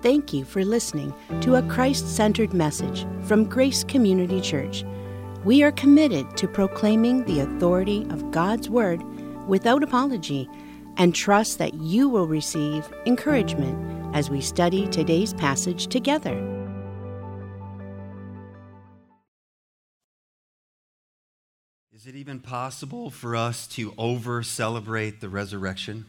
Thank you for listening to a Christ centered message from Grace Community Church. We are committed to proclaiming the authority of God's Word without apology and trust that you will receive encouragement as we study today's passage together. Is it even possible for us to over celebrate the resurrection?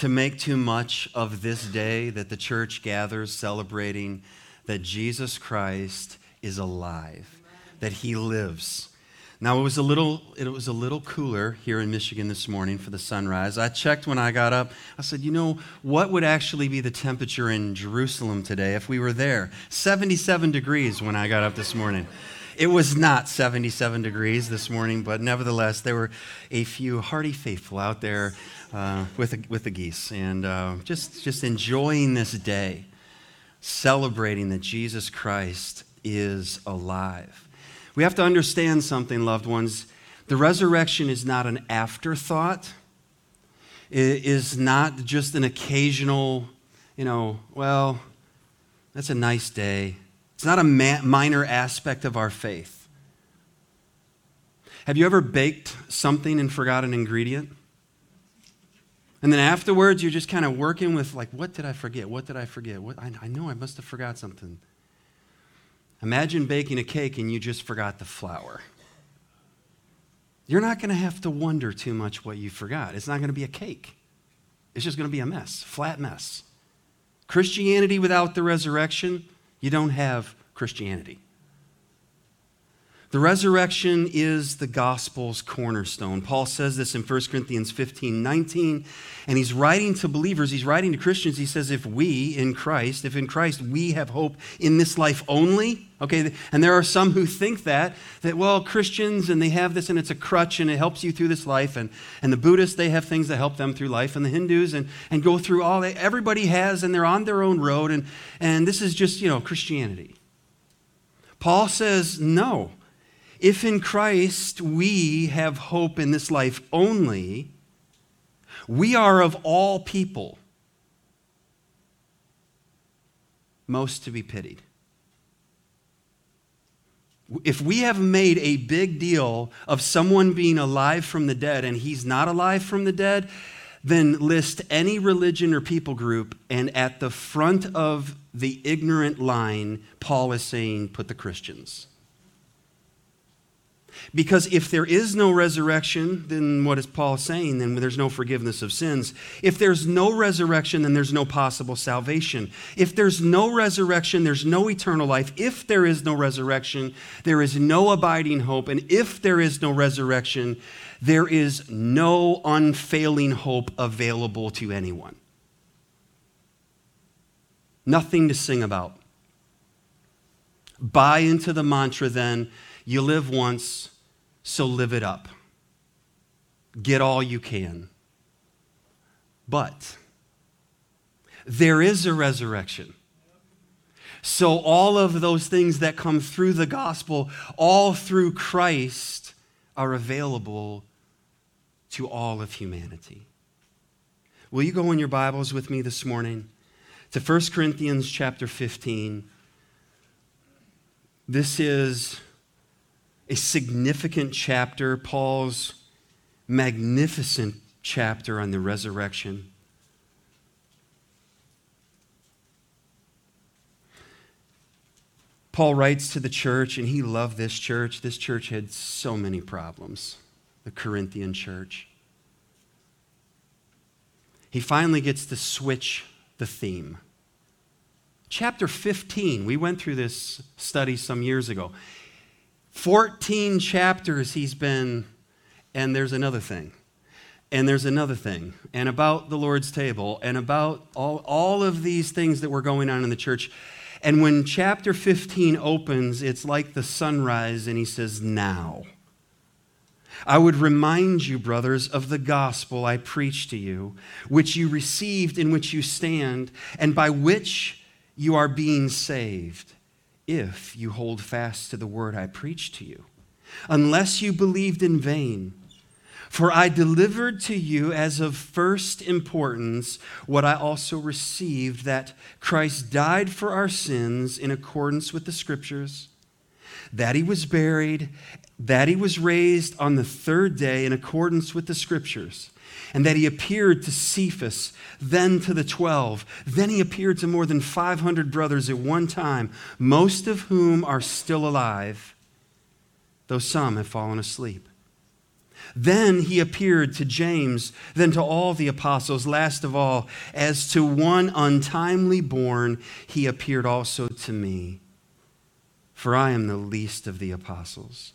To make too much of this day that the church gathers celebrating that Jesus Christ is alive, that he lives. Now it was a little it was a little cooler here in Michigan this morning for the sunrise. I checked when I got up. I said, "You know, what would actually be the temperature in Jerusalem today if we were there? 77 degrees when I got up this morning." It was not 77 degrees this morning, but nevertheless, there were a few hearty faithful out there uh, with, the, with the geese and uh, just, just enjoying this day, celebrating that Jesus Christ is alive. We have to understand something, loved ones. The resurrection is not an afterthought, it is not just an occasional, you know, well, that's a nice day. It's not a ma- minor aspect of our faith. Have you ever baked something and forgot an ingredient? And then afterwards, you're just kind of working with, like, what did I forget? What did I forget? What, I, I know I must have forgot something. Imagine baking a cake and you just forgot the flour. You're not going to have to wonder too much what you forgot. It's not going to be a cake, it's just going to be a mess, flat mess. Christianity without the resurrection, you don't have Christianity. The resurrection is the gospel's cornerstone. Paul says this in 1 Corinthians 15 19, and he's writing to believers, he's writing to Christians. He says, If we in Christ, if in Christ we have hope in this life only, okay, and there are some who think that, that, well, Christians, and they have this, and it's a crutch, and it helps you through this life, and, and the Buddhists, they have things that help them through life, and the Hindus, and, and go through all that. Everybody has, and they're on their own road, and, and this is just, you know, Christianity. Paul says, No. If in Christ we have hope in this life only, we are of all people most to be pitied. If we have made a big deal of someone being alive from the dead and he's not alive from the dead, then list any religion or people group, and at the front of the ignorant line, Paul is saying, put the Christians. Because if there is no resurrection, then what is Paul saying? Then there's no forgiveness of sins. If there's no resurrection, then there's no possible salvation. If there's no resurrection, there's no eternal life. If there is no resurrection, there is no abiding hope. And if there is no resurrection, there is no unfailing hope available to anyone. Nothing to sing about. Buy into the mantra then you live once, so live it up. Get all you can. But there is a resurrection. So, all of those things that come through the gospel, all through Christ, are available to all of humanity. Will you go in your Bibles with me this morning to 1 Corinthians chapter 15? This is a significant chapter, Paul's magnificent chapter on the resurrection. Paul writes to the church, and he loved this church. This church had so many problems, the Corinthian church. He finally gets to switch the theme. Chapter 15, we went through this study some years ago. 14 chapters he's been, and there's another thing, and there's another thing, and about the Lord's table, and about all, all of these things that were going on in the church. And when chapter 15 opens, it's like the sunrise, and he says, Now. I would remind you, brothers, of the gospel I preached to you, which you received, in which you stand, and by which you are being saved if you hold fast to the word I preached to you, unless you believed in vain. For I delivered to you as of first importance what I also received that Christ died for our sins in accordance with the Scriptures, that he was buried, that he was raised on the third day in accordance with the Scriptures, and that he appeared to Cephas, then to the twelve. Then he appeared to more than 500 brothers at one time, most of whom are still alive, though some have fallen asleep. Then he appeared to James, then to all the apostles. Last of all, as to one untimely born, he appeared also to me. For I am the least of the apostles,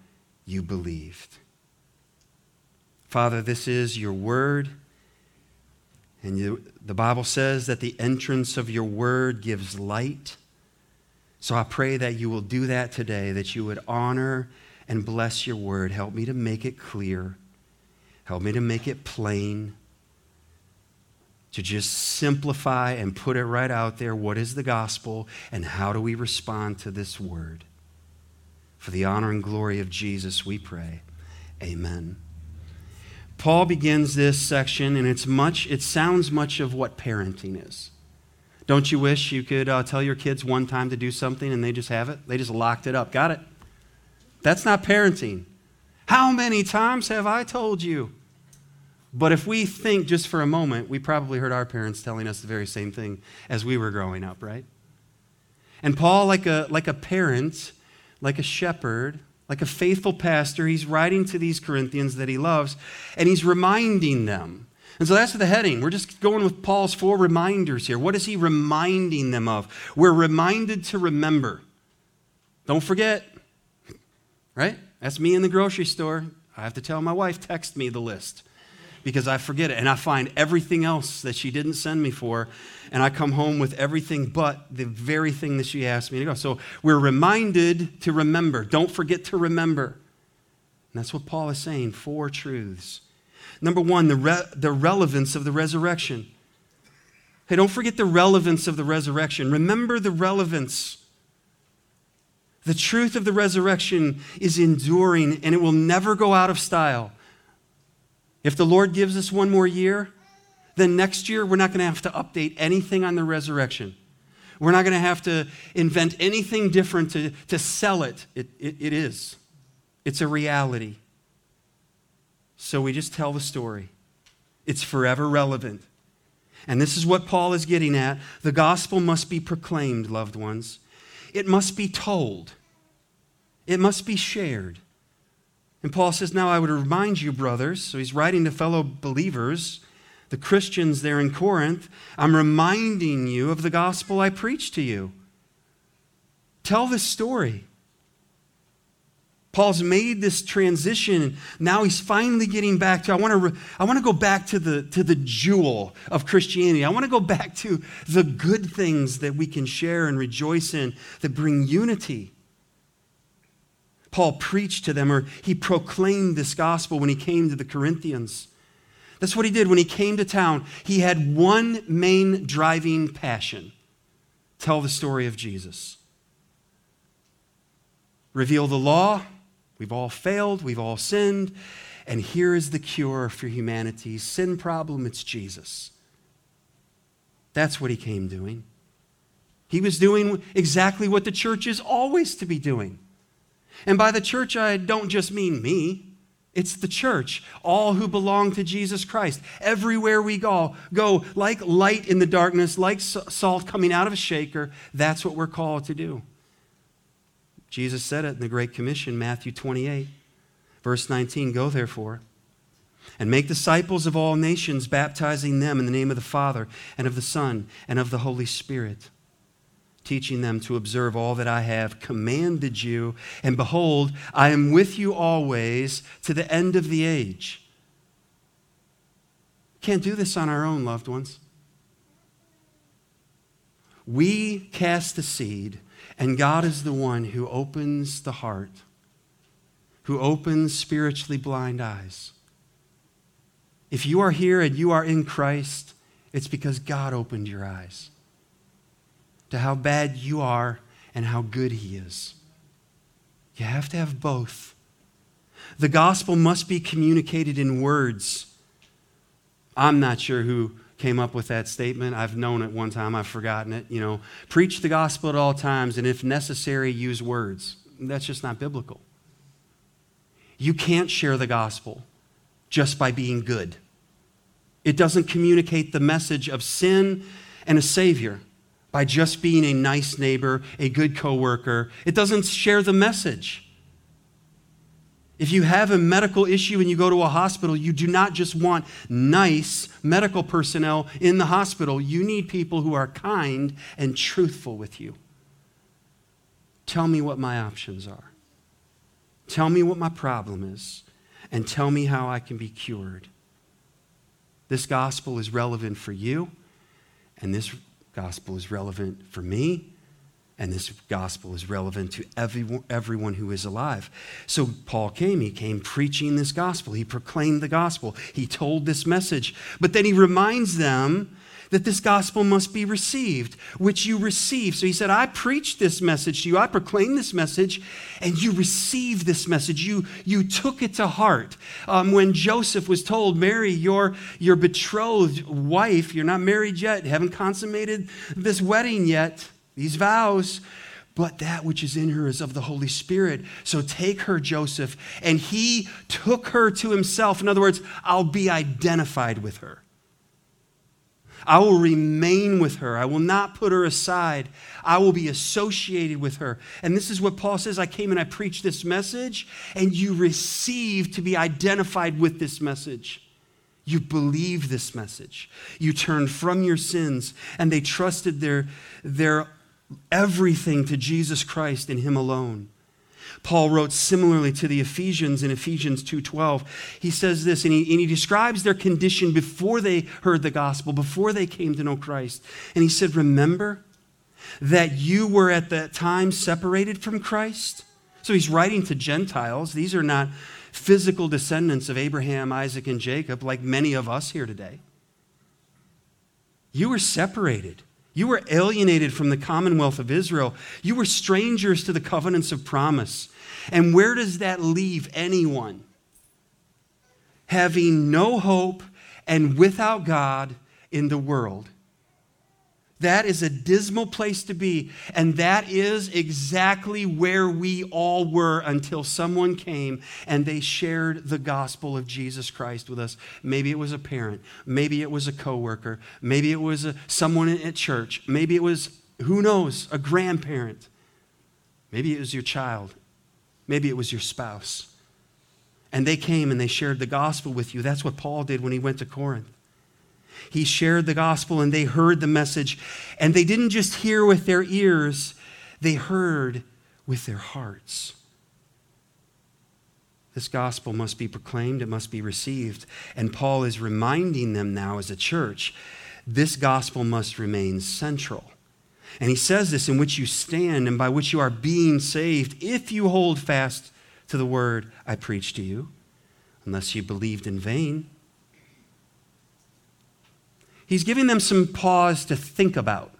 you believed. Father, this is your word. And you, the Bible says that the entrance of your word gives light. So I pray that you will do that today, that you would honor and bless your word. Help me to make it clear. Help me to make it plain. To just simplify and put it right out there. What is the gospel and how do we respond to this word? For the honor and glory of Jesus, we pray. Amen. Paul begins this section, and it's much, it sounds much of what parenting is. Don't you wish you could uh, tell your kids one time to do something and they just have it? They just locked it up. Got it? That's not parenting. How many times have I told you? But if we think just for a moment, we probably heard our parents telling us the very same thing as we were growing up, right? And Paul, like a, like a parent, like a shepherd, like a faithful pastor, he's writing to these Corinthians that he loves, and he's reminding them and so that's the heading. We're just going with Paul's four reminders here. What is he reminding them of? We're reminded to remember. Don't forget, right? That's me in the grocery store. I have to tell my wife, text me the list because I forget it. And I find everything else that she didn't send me for. And I come home with everything but the very thing that she asked me to go. So we're reminded to remember. Don't forget to remember. And that's what Paul is saying four truths Number one, the, re- the relevance of the resurrection. Hey, don't forget the relevance of the resurrection. Remember the relevance. The truth of the resurrection is enduring and it will never go out of style. If the Lord gives us one more year, then next year we're not going to have to update anything on the resurrection. We're not going to have to invent anything different to, to sell it. It, it. it is, it's a reality. So we just tell the story. It's forever relevant. And this is what Paul is getting at. The gospel must be proclaimed, loved ones. It must be told. It must be shared. And Paul says, Now I would remind you, brothers, so he's writing to fellow believers, the Christians there in Corinth, I'm reminding you of the gospel I preached to you. Tell this story. Paul's made this transition. Now he's finally getting back to, I want to, re, I want to go back to the, to the jewel of Christianity. I want to go back to the good things that we can share and rejoice in that bring unity. Paul preached to them, or he proclaimed this gospel when he came to the Corinthians. That's what he did when he came to town. He had one main driving passion tell the story of Jesus. Reveal the law We've all failed, we've all sinned, and here is the cure for humanity's sin problem it's Jesus. That's what he came doing. He was doing exactly what the church is always to be doing. And by the church, I don't just mean me. It's the church, all who belong to Jesus Christ. Everywhere we go, go like light in the darkness, like salt coming out of a shaker. That's what we're called to do. Jesus said it in the Great Commission, Matthew 28, verse 19 Go therefore and make disciples of all nations, baptizing them in the name of the Father and of the Son and of the Holy Spirit, teaching them to observe all that I have commanded you. And behold, I am with you always to the end of the age. Can't do this on our own, loved ones. We cast the seed, and God is the one who opens the heart, who opens spiritually blind eyes. If you are here and you are in Christ, it's because God opened your eyes to how bad you are and how good He is. You have to have both. The gospel must be communicated in words. I'm not sure who came up with that statement. I've known it one time, I've forgotten it. You know, preach the gospel at all times, and if necessary, use words. That's just not biblical. You can't share the gospel just by being good. It doesn't communicate the message of sin and a savior by just being a nice neighbor, a good coworker. It doesn't share the message. If you have a medical issue and you go to a hospital, you do not just want nice medical personnel in the hospital. You need people who are kind and truthful with you. Tell me what my options are. Tell me what my problem is, and tell me how I can be cured. This gospel is relevant for you, and this gospel is relevant for me, and this gospel is relevant to everyone, everyone who is alive. So Paul came. He came preaching this gospel. He proclaimed the gospel. He told this message. But then he reminds them that this gospel must be received, which you receive. So he said, I preached this message to you. I proclaimed this message, and you received this message. You, you took it to heart. Um, when Joseph was told, Mary, your, your betrothed wife, you're not married yet, haven't consummated this wedding yet these vows, but that which is in her is of the Holy Spirit. So take her, Joseph. And he took her to himself. In other words, I'll be identified with her. I will remain with her. I will not put her aside. I will be associated with her. And this is what Paul says I came and I preached this message, and you received to be identified with this message. You believe this message. You turned from your sins, and they trusted their, their everything to Jesus Christ and him alone. Paul wrote similarly to the Ephesians in Ephesians 2:12. He says this and he, and he describes their condition before they heard the gospel, before they came to know Christ. And he said, "Remember that you were at that time separated from Christ?" So he's writing to Gentiles. These are not physical descendants of Abraham, Isaac, and Jacob like many of us here today. You were separated. You were alienated from the commonwealth of Israel. You were strangers to the covenants of promise. And where does that leave anyone? Having no hope and without God in the world. That is a dismal place to be. And that is exactly where we all were until someone came and they shared the gospel of Jesus Christ with us. Maybe it was a parent. Maybe it was a coworker. Maybe it was a, someone at church. Maybe it was, who knows, a grandparent. Maybe it was your child. Maybe it was your spouse. And they came and they shared the gospel with you. That's what Paul did when he went to Corinth. He shared the gospel and they heard the message. And they didn't just hear with their ears, they heard with their hearts. This gospel must be proclaimed, it must be received. And Paul is reminding them now as a church this gospel must remain central. And he says this in which you stand and by which you are being saved if you hold fast to the word I preached to you, unless you believed in vain. He's giving them some pause to think about.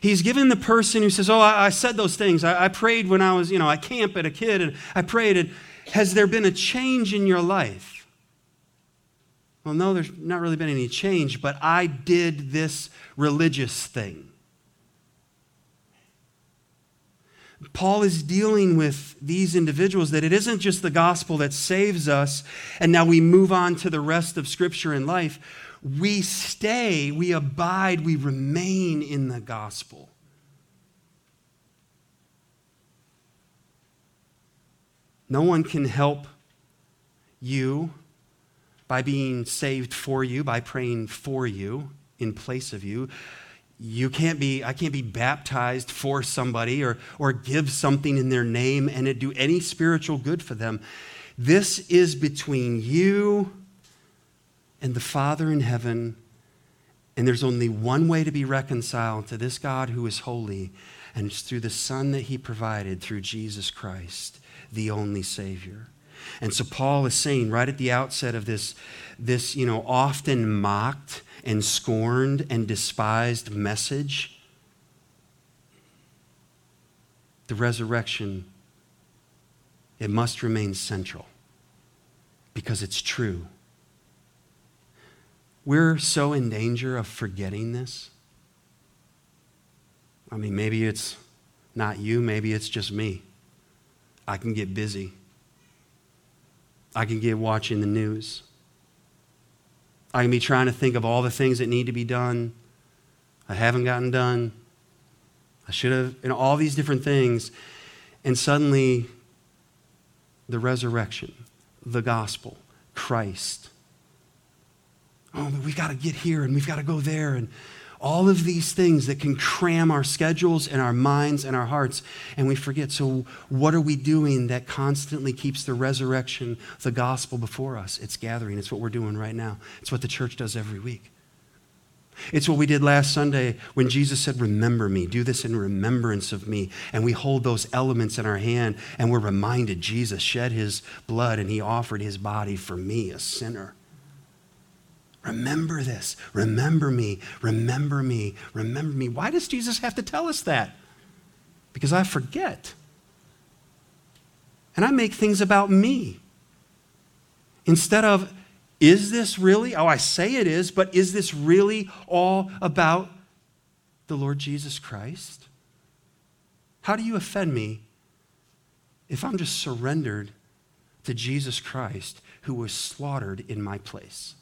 He's giving the person who says, Oh, I, I said those things. I, I, prayed when I was, you know, I camp at a kid and I prayed. And has there been a change in your life? Well, no, there's not really been any change, but I did this religious thing. Paul is dealing with these individuals that it isn't just the gospel that saves us and now we move on to the rest of Scripture and life. We stay, we abide, we remain in the gospel. No one can help you by being saved for you, by praying for you in place of you you can't be i can't be baptized for somebody or or give something in their name and it do any spiritual good for them this is between you and the Father in heaven, and there's only one way to be reconciled to this God who is holy, and it's through the Son that He provided through Jesus Christ, the only Savior. And so Paul is saying right at the outset of this, this you know, often mocked and scorned and despised message, the resurrection, it must remain central because it's true. We're so in danger of forgetting this. I mean, maybe it's not you, maybe it's just me. I can get busy. I can get watching the news. I can be trying to think of all the things that need to be done. I haven't gotten done. I should have, and all these different things. And suddenly, the resurrection, the gospel, Christ. Oh, we've got to get here and we've got to go there. And all of these things that can cram our schedules and our minds and our hearts, and we forget. So, what are we doing that constantly keeps the resurrection, the gospel before us? It's gathering. It's what we're doing right now. It's what the church does every week. It's what we did last Sunday when Jesus said, Remember me. Do this in remembrance of me. And we hold those elements in our hand and we're reminded Jesus shed his blood and he offered his body for me, a sinner. Remember this. Remember me. Remember me. Remember me. Why does Jesus have to tell us that? Because I forget. And I make things about me. Instead of, is this really? Oh, I say it is, but is this really all about the Lord Jesus Christ? How do you offend me if I'm just surrendered to Jesus Christ who was slaughtered in my place?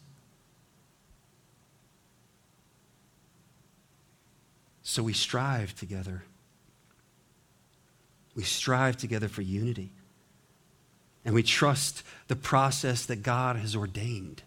So we strive together. We strive together for unity. And we trust the process that God has ordained.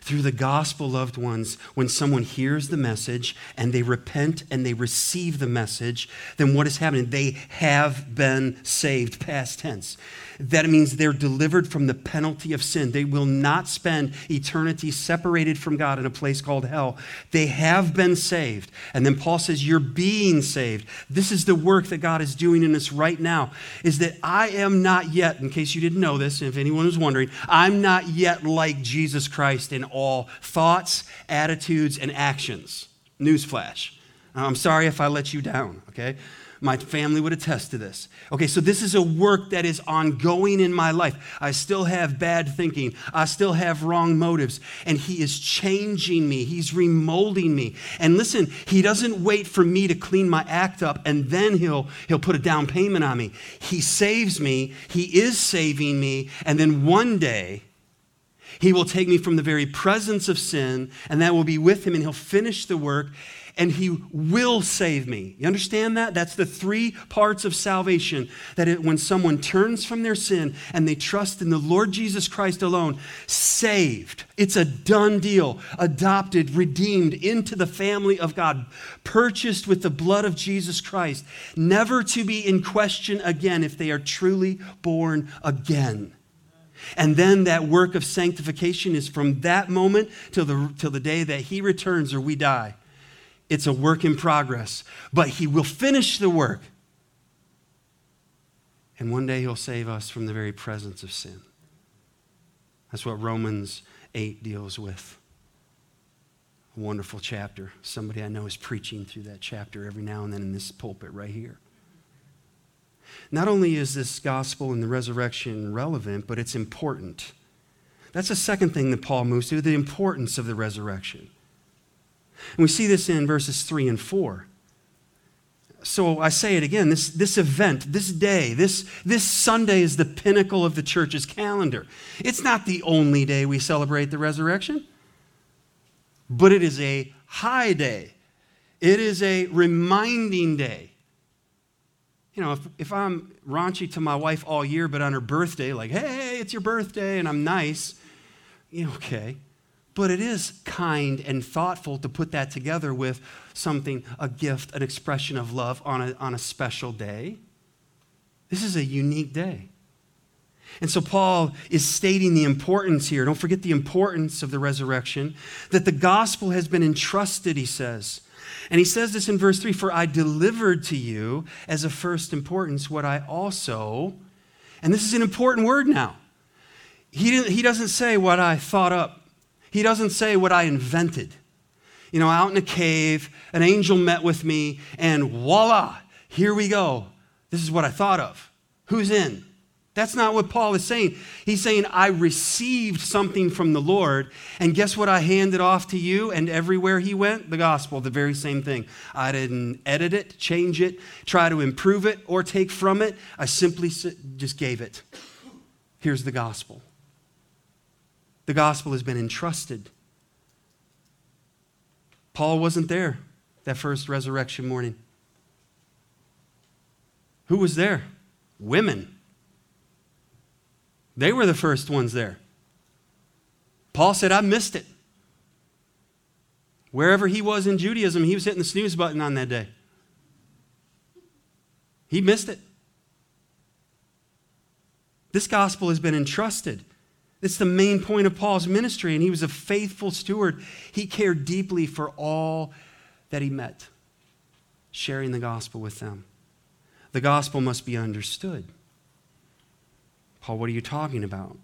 Through the gospel, loved ones, when someone hears the message and they repent and they receive the message, then what is happening? They have been saved, past tense. That means they're delivered from the penalty of sin. They will not spend eternity separated from God in a place called hell. They have been saved. And then Paul says, You're being saved. This is the work that God is doing in us right now. Is that I am not yet, in case you didn't know this, if anyone was wondering, I'm not yet like Jesus Christ in all thoughts, attitudes, and actions. Newsflash. I'm sorry if I let you down, okay? My family would attest to this. Okay, so this is a work that is ongoing in my life. I still have bad thinking, I still have wrong motives, and He is changing me. He's remolding me. And listen, He doesn't wait for me to clean my act up and then He'll, he'll put a down payment on me. He saves me, He is saving me, and then one day, he will take me from the very presence of sin, and that will be with him, and he'll finish the work, and he will save me. You understand that? That's the three parts of salvation. That it, when someone turns from their sin and they trust in the Lord Jesus Christ alone, saved. It's a done deal. Adopted, redeemed into the family of God, purchased with the blood of Jesus Christ, never to be in question again if they are truly born again. And then that work of sanctification is from that moment till the, till the day that he returns or we die. It's a work in progress, but He will finish the work. And one day He'll save us from the very presence of sin. That's what Romans 8 deals with. A wonderful chapter. Somebody I know is preaching through that chapter every now and then in this pulpit right here. Not only is this gospel and the resurrection relevant, but it's important. That's the second thing that Paul moves to the importance of the resurrection. And we see this in verses 3 and 4. So I say it again this, this event, this day, this, this Sunday is the pinnacle of the church's calendar. It's not the only day we celebrate the resurrection, but it is a high day. It is a reminding day. You know, if, if I'm raunchy to my wife all year, but on her birthday, like, hey, it's your birthday, and I'm nice, you know, okay. But it is kind and thoughtful to put that together with something, a gift, an expression of love on a, on a special day. This is a unique day. And so Paul is stating the importance here. Don't forget the importance of the resurrection, that the gospel has been entrusted, he says. And he says this in verse 3 For I delivered to you as of first importance what I also, and this is an important word now. He, he doesn't say what I thought up, he doesn't say what I invented. You know, out in a cave, an angel met with me, and voila, here we go. This is what I thought of. Who's in? That's not what Paul is saying. He's saying, I received something from the Lord, and guess what I handed off to you? And everywhere he went, the gospel, the very same thing. I didn't edit it, change it, try to improve it, or take from it. I simply just gave it. Here's the gospel. The gospel has been entrusted. Paul wasn't there that first resurrection morning. Who was there? Women. They were the first ones there. Paul said, I missed it. Wherever he was in Judaism, he was hitting the snooze button on that day. He missed it. This gospel has been entrusted. It's the main point of Paul's ministry, and he was a faithful steward. He cared deeply for all that he met, sharing the gospel with them. The gospel must be understood. Paul, what are you talking about?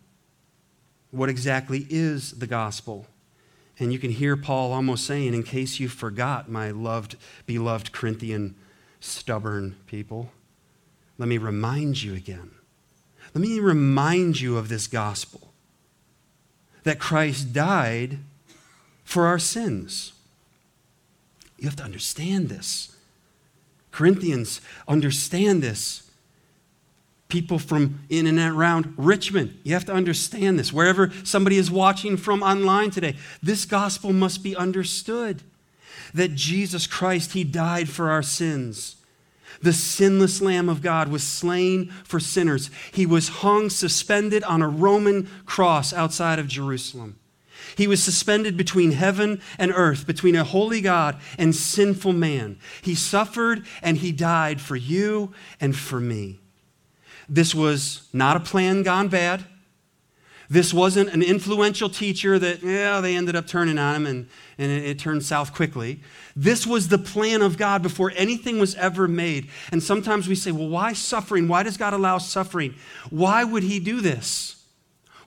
What exactly is the gospel? And you can hear Paul almost saying, in case you forgot, my loved, beloved Corinthian stubborn people, let me remind you again. Let me remind you of this gospel that Christ died for our sins. You have to understand this. Corinthians, understand this people from in and around Richmond. You have to understand this. Wherever somebody is watching from online today, this gospel must be understood that Jesus Christ, He died for our sins. The sinless Lamb of God was slain for sinners. He was hung, suspended on a Roman cross outside of Jerusalem. He was suspended between heaven and earth, between a holy God and sinful man. He suffered and he died for you and for me. This was not a plan gone bad. This wasn't an influential teacher that, yeah, they ended up turning on him and, and it, it turned south quickly. This was the plan of God before anything was ever made. And sometimes we say, well, why suffering? Why does God allow suffering? Why would He do this?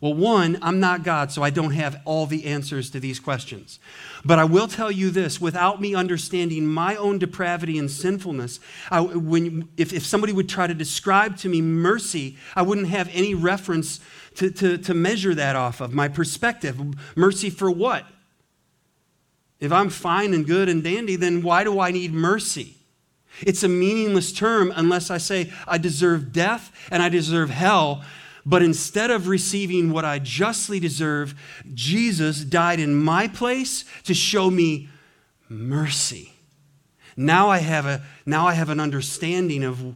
Well, one, I'm not God, so I don't have all the answers to these questions. But I will tell you this without me understanding my own depravity and sinfulness, I, when, if, if somebody would try to describe to me mercy, I wouldn't have any reference to, to, to measure that off of. My perspective. Mercy for what? If I'm fine and good and dandy, then why do I need mercy? It's a meaningless term unless I say I deserve death and I deserve hell but instead of receiving what I justly deserve, Jesus died in my place to show me mercy. Now I have, a, now I have an understanding of,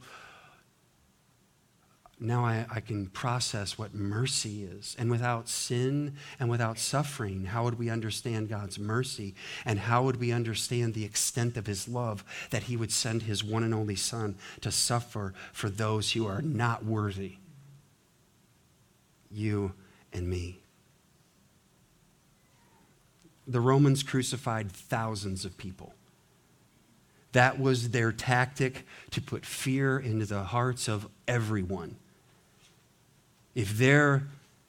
now I, I can process what mercy is. And without sin and without suffering, how would we understand God's mercy? And how would we understand the extent of his love that he would send his one and only Son to suffer for those who are not worthy? you and me. The Romans crucified thousands of people. That was their tactic to put fear into the hearts of everyone. If they're,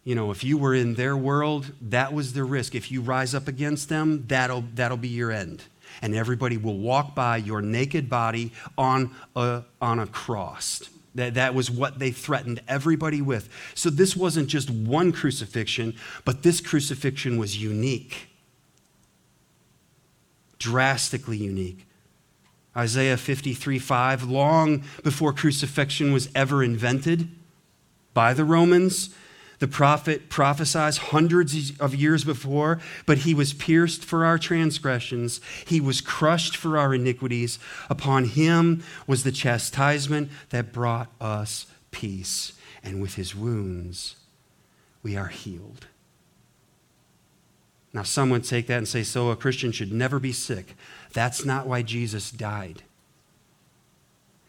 you know, if you were in their world, that was the risk. If you rise up against them, that'll, that'll be your end. And everybody will walk by your naked body on a, on a cross. That, that was what they threatened everybody with. So this wasn't just one crucifixion, but this crucifixion was unique, drastically unique. Isaiah 53 5, long before crucifixion was ever invented by the Romans, the prophet prophesies hundreds of years before, but he was pierced for our transgressions, he was crushed for our iniquities. Upon him was the chastisement that brought us peace, and with his wounds we are healed. Now, some would take that and say, so a Christian should never be sick. That's not why Jesus died.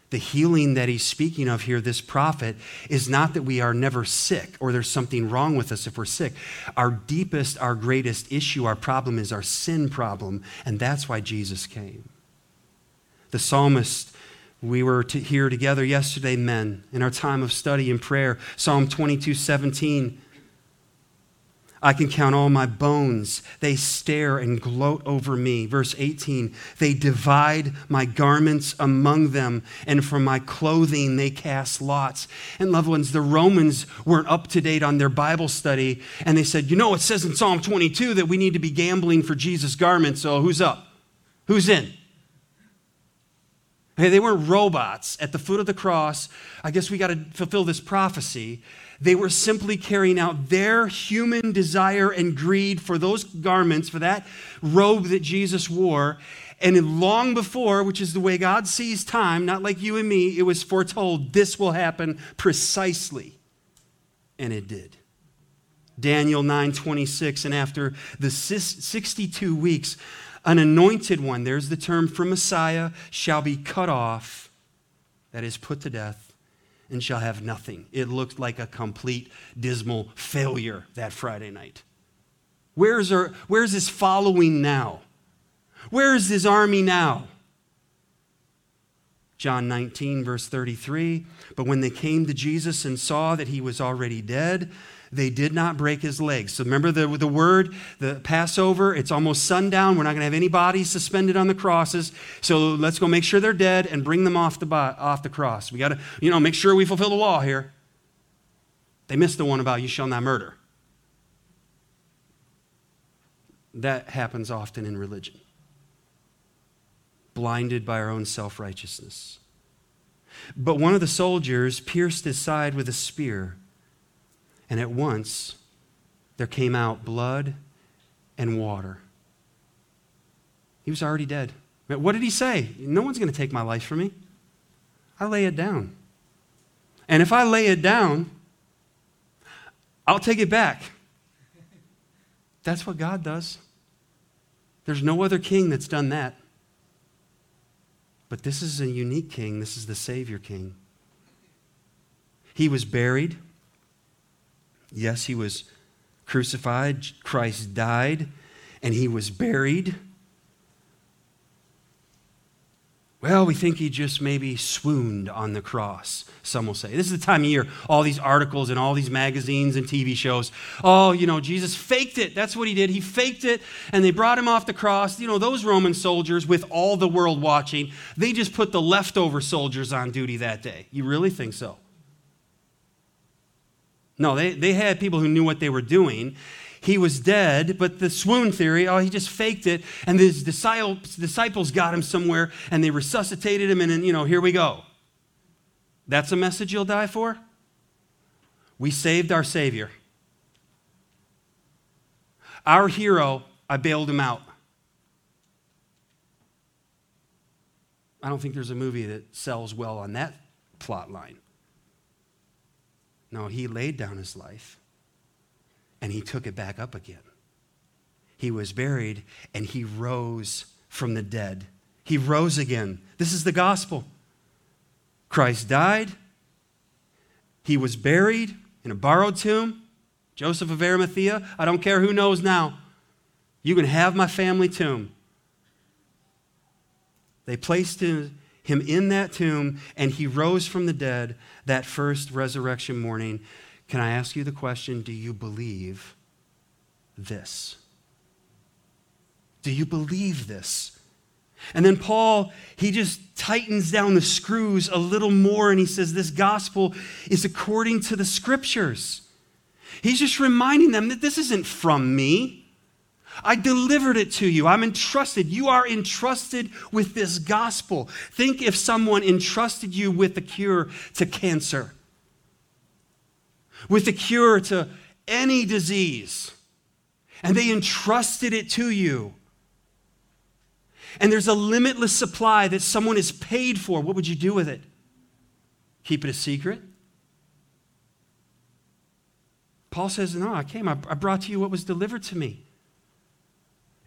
The healing that he's speaking of here, this prophet, is not that we are never sick or there's something wrong with us if we're sick. Our deepest, our greatest issue, our problem is our sin problem, and that's why Jesus came. The psalmist, we were to here together yesterday, men, in our time of study and prayer, Psalm 22 17. I can count all my bones. They stare and gloat over me. Verse 18, they divide my garments among them, and for my clothing they cast lots. And loved ones, the Romans weren't up to date on their Bible study, and they said, You know, it says in Psalm 22 that we need to be gambling for Jesus' garments, so who's up? Who's in? Hey, they weren't robots at the foot of the cross. I guess we got to fulfill this prophecy. They were simply carrying out their human desire and greed for those garments, for that robe that Jesus wore. And long before, which is the way God sees time, not like you and me, it was foretold this will happen precisely. And it did. Daniel 9:26 and after the 62 weeks an anointed one there's the term for Messiah shall be cut off that is put to death and shall have nothing. It looked like a complete dismal failure that Friday night. Where's, our, where's his following now? Where is his army now? John 19, verse 33. But when they came to Jesus and saw that he was already dead, they did not break his legs. So remember the, the word, the Passover, it's almost sundown. We're not going to have any bodies suspended on the crosses. So let's go make sure they're dead and bring them off the, off the cross. We got to, you know, make sure we fulfill the law here. They missed the one about you shall not murder. That happens often in religion. Blinded by our own self righteousness. But one of the soldiers pierced his side with a spear and at once there came out blood and water. He was already dead. What did he say? No one's going to take my life from me. I lay it down. And if I lay it down, I'll take it back. That's what God does. There's no other king that's done that. But this is a unique king. This is the Savior King. He was buried. Yes, he was crucified, Christ died, and he was buried. Well, we think he just maybe swooned on the cross, some will say. This is the time of year, all these articles and all these magazines and TV shows. Oh, you know, Jesus faked it. That's what he did. He faked it, and they brought him off the cross. You know, those Roman soldiers, with all the world watching, they just put the leftover soldiers on duty that day. You really think so? No, they, they had people who knew what they were doing. He was dead, but the swoon theory, oh, he just faked it, and his disciples, disciples got him somewhere, and they resuscitated him, and then, you know, here we go. That's a message you'll die for? We saved our Savior. Our hero, I bailed him out. I don't think there's a movie that sells well on that plot line. No, he laid down his life and he took it back up again. He was buried and he rose from the dead. He rose again. This is the gospel. Christ died. He was buried in a borrowed tomb. Joseph of Arimathea, I don't care who knows now. You can have my family tomb. They placed him him in that tomb, and he rose from the dead that first resurrection morning. Can I ask you the question do you believe this? Do you believe this? And then Paul, he just tightens down the screws a little more and he says, This gospel is according to the scriptures. He's just reminding them that this isn't from me. I delivered it to you. I'm entrusted. You are entrusted with this gospel. Think if someone entrusted you with the cure to cancer, with the cure to any disease, and they entrusted it to you. And there's a limitless supply that someone is paid for. What would you do with it? Keep it a secret? Paul says, No, I came. I brought to you what was delivered to me.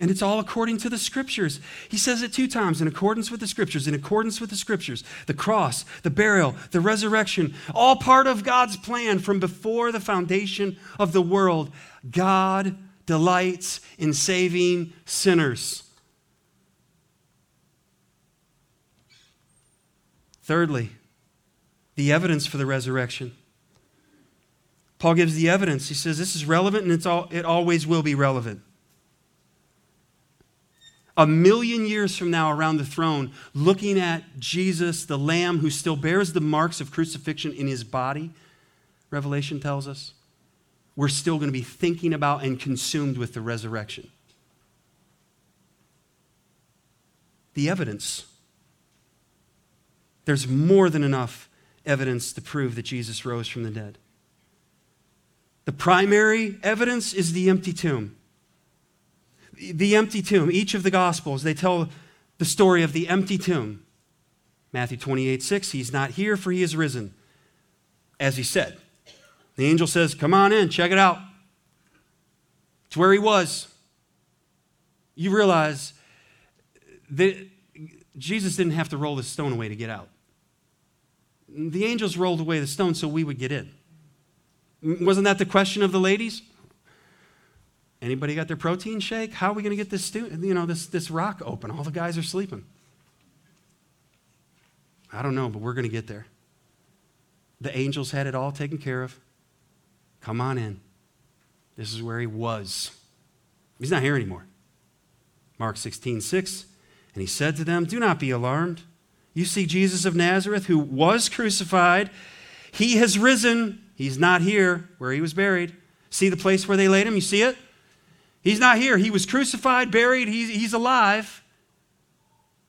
And it's all according to the scriptures. He says it two times in accordance with the scriptures, in accordance with the scriptures. The cross, the burial, the resurrection, all part of God's plan from before the foundation of the world. God delights in saving sinners. Thirdly, the evidence for the resurrection. Paul gives the evidence. He says this is relevant and it's all, it always will be relevant a million years from now around the throne, looking at Jesus, the Lamb who still bears the marks of crucifixion in his body, Revelation tells us, we're still going to be thinking about and consumed with the resurrection. The evidence. There's more than enough evidence to prove that Jesus rose from the dead. The primary evidence is the empty tomb the empty tomb. Each of the Gospels, they tell the story of the empty tomb. Matthew 28 6, he's not here, for he is risen, as he said. The angel says, Come on in, check it out. It's where he was. You realize that Jesus didn't have to roll the stone away to get out. The angels rolled away the stone so we would get in. Wasn't that the question of the ladies? Anybody got their protein shake? How are we going to get this, you know, this, this rock open? All the guys are sleeping. I don't know, but we're going to get there. The angels had it all taken care of. Come on in. This is where he was. He's not here anymore. Mark 16, 6. And he said to them, Do not be alarmed. You see Jesus of Nazareth, who was crucified. He has risen. He's not here where he was buried. See the place where they laid him? You see it? He's not here. He was crucified, buried, he's, he's alive.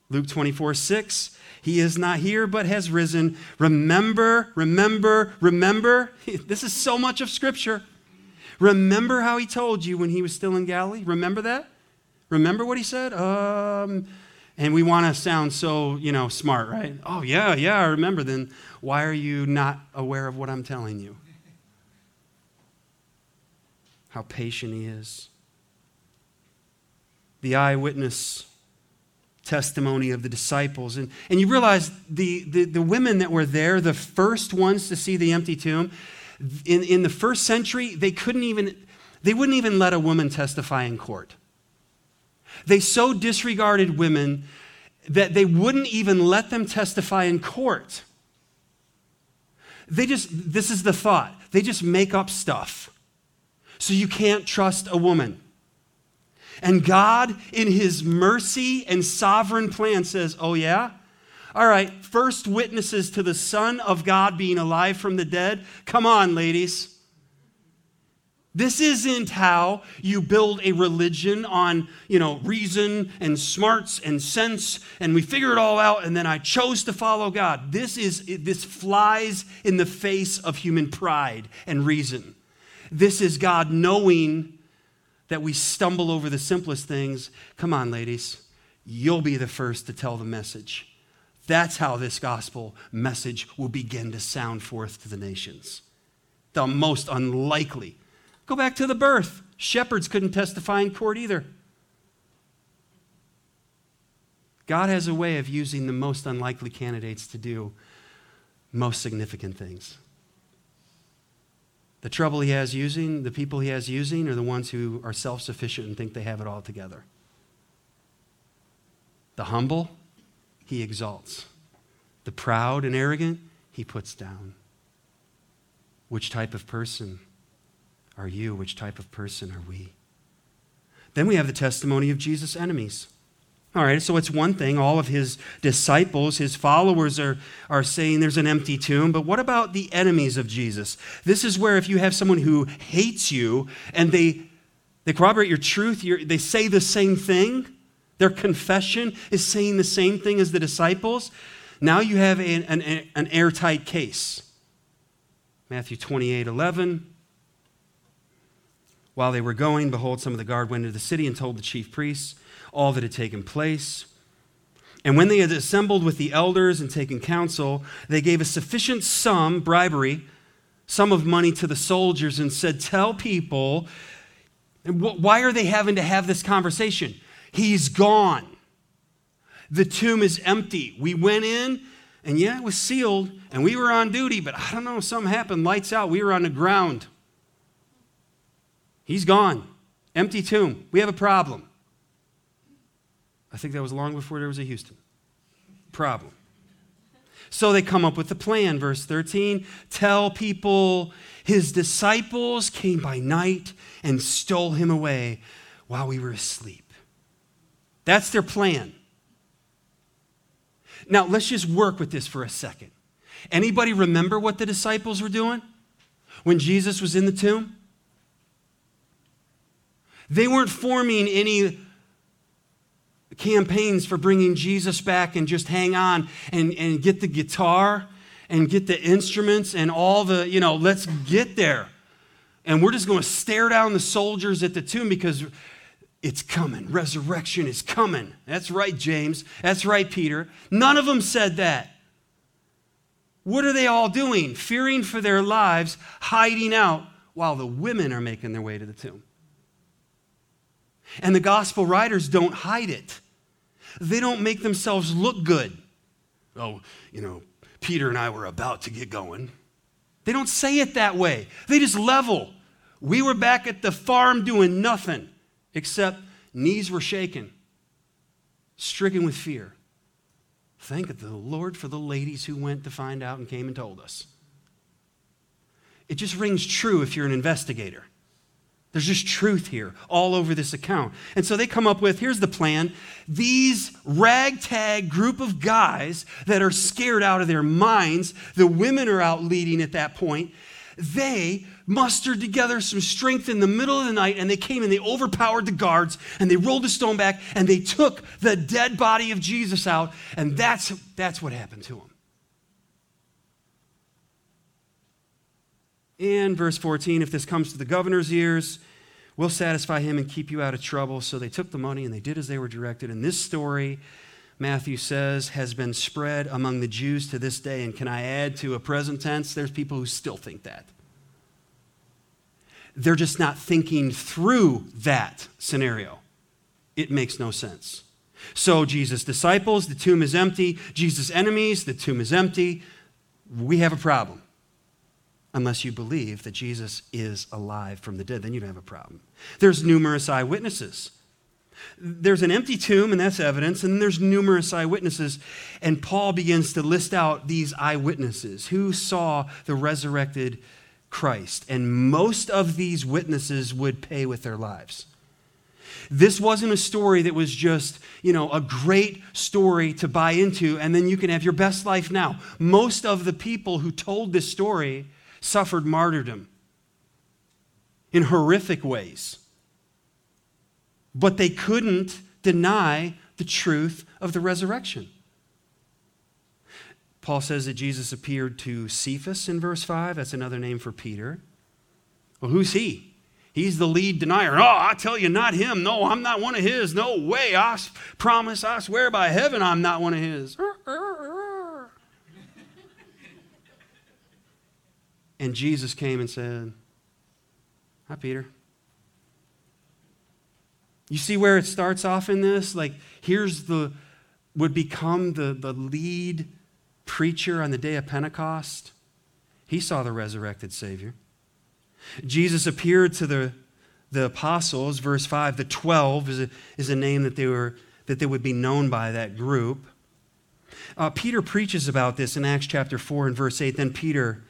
Luke 24, 6. He is not here, but has risen. Remember, remember, remember. This is so much of Scripture. Remember how he told you when he was still in Galilee? Remember that? Remember what he said? Um, and we want to sound so, you know, smart, right? Oh, yeah, yeah, I remember. Then why are you not aware of what I'm telling you? How patient he is the eyewitness testimony of the disciples. And, and you realize the, the, the women that were there, the first ones to see the empty tomb, in, in the first century, they couldn't even, they wouldn't even let a woman testify in court. They so disregarded women that they wouldn't even let them testify in court. They just, this is the thought, they just make up stuff. So you can't trust a woman. And God, in his mercy and sovereign plan, says, Oh, yeah? All right, first witnesses to the Son of God being alive from the dead. Come on, ladies. This isn't how you build a religion on, you know, reason and smarts and sense and we figure it all out and then I chose to follow God. This is this flies in the face of human pride and reason. This is God knowing that we stumble over the simplest things, come on, ladies, you'll be the first to tell the message. That's how this gospel message will begin to sound forth to the nations. The most unlikely. Go back to the birth. Shepherds couldn't testify in court either. God has a way of using the most unlikely candidates to do most significant things. The trouble he has using, the people he has using, are the ones who are self sufficient and think they have it all together. The humble, he exalts. The proud and arrogant, he puts down. Which type of person are you? Which type of person are we? Then we have the testimony of Jesus' enemies. All right, so it's one thing. All of his disciples, his followers are, are saying there's an empty tomb. But what about the enemies of Jesus? This is where if you have someone who hates you and they, they corroborate your truth, they say the same thing, their confession is saying the same thing as the disciples, now you have an, an, an airtight case. Matthew 28 11. While they were going, behold, some of the guard went into the city and told the chief priests all that had taken place. And when they had assembled with the elders and taken counsel, they gave a sufficient sum, bribery, sum of money to the soldiers and said, Tell people, why are they having to have this conversation? He's gone. The tomb is empty. We went in, and yeah, it was sealed, and we were on duty, but I don't know, something happened. Lights out. We were on the ground. He's gone. Empty tomb. We have a problem. I think that was long before there was a Houston. Problem. So they come up with the plan. Verse 13 tell people his disciples came by night and stole him away while we were asleep. That's their plan. Now, let's just work with this for a second. Anybody remember what the disciples were doing when Jesus was in the tomb? They weren't forming any campaigns for bringing Jesus back and just hang on and, and get the guitar and get the instruments and all the, you know, let's get there. And we're just going to stare down the soldiers at the tomb because it's coming. Resurrection is coming. That's right, James. That's right, Peter. None of them said that. What are they all doing? Fearing for their lives, hiding out while the women are making their way to the tomb. And the gospel writers don't hide it. They don't make themselves look good. Oh, you know, Peter and I were about to get going. They don't say it that way. They just level. We were back at the farm doing nothing except knees were shaking, stricken with fear. Thank the Lord for the ladies who went to find out and came and told us. It just rings true if you're an investigator. There's just truth here all over this account. And so they come up with here's the plan. These ragtag group of guys that are scared out of their minds, the women are out leading at that point. They mustered together some strength in the middle of the night and they came and they overpowered the guards and they rolled the stone back and they took the dead body of Jesus out. And that's, that's what happened to him. And verse 14 if this comes to the governor's ears, we'll satisfy him and keep you out of trouble. So they took the money and they did as they were directed. And this story, Matthew says, has been spread among the Jews to this day. And can I add to a present tense? There's people who still think that. They're just not thinking through that scenario. It makes no sense. So, Jesus' disciples, the tomb is empty. Jesus' enemies, the tomb is empty. We have a problem unless you believe that Jesus is alive from the dead. Then you don't have a problem. There's numerous eyewitnesses. There's an empty tomb, and that's evidence, and there's numerous eyewitnesses. And Paul begins to list out these eyewitnesses who saw the resurrected Christ. And most of these witnesses would pay with their lives. This wasn't a story that was just, you know, a great story to buy into, and then you can have your best life now. Most of the people who told this story suffered martyrdom in horrific ways. But they couldn't deny the truth of the resurrection. Paul says that Jesus appeared to Cephas in verse 5. That's another name for Peter. Well, who's he? He's the lead denier. Oh, I tell you, not him. No, I'm not one of his. No way. I promise, I swear by heaven, I'm not one of his. And Jesus came and said, Hi, Peter. You see where it starts off in this? Like, here's the, would become the, the lead preacher on the day of Pentecost. He saw the resurrected Savior. Jesus appeared to the, the apostles, verse 5. The 12 is a, is a name that they, were, that they would be known by, that group. Uh, Peter preaches about this in Acts chapter 4 and verse 8. Then Peter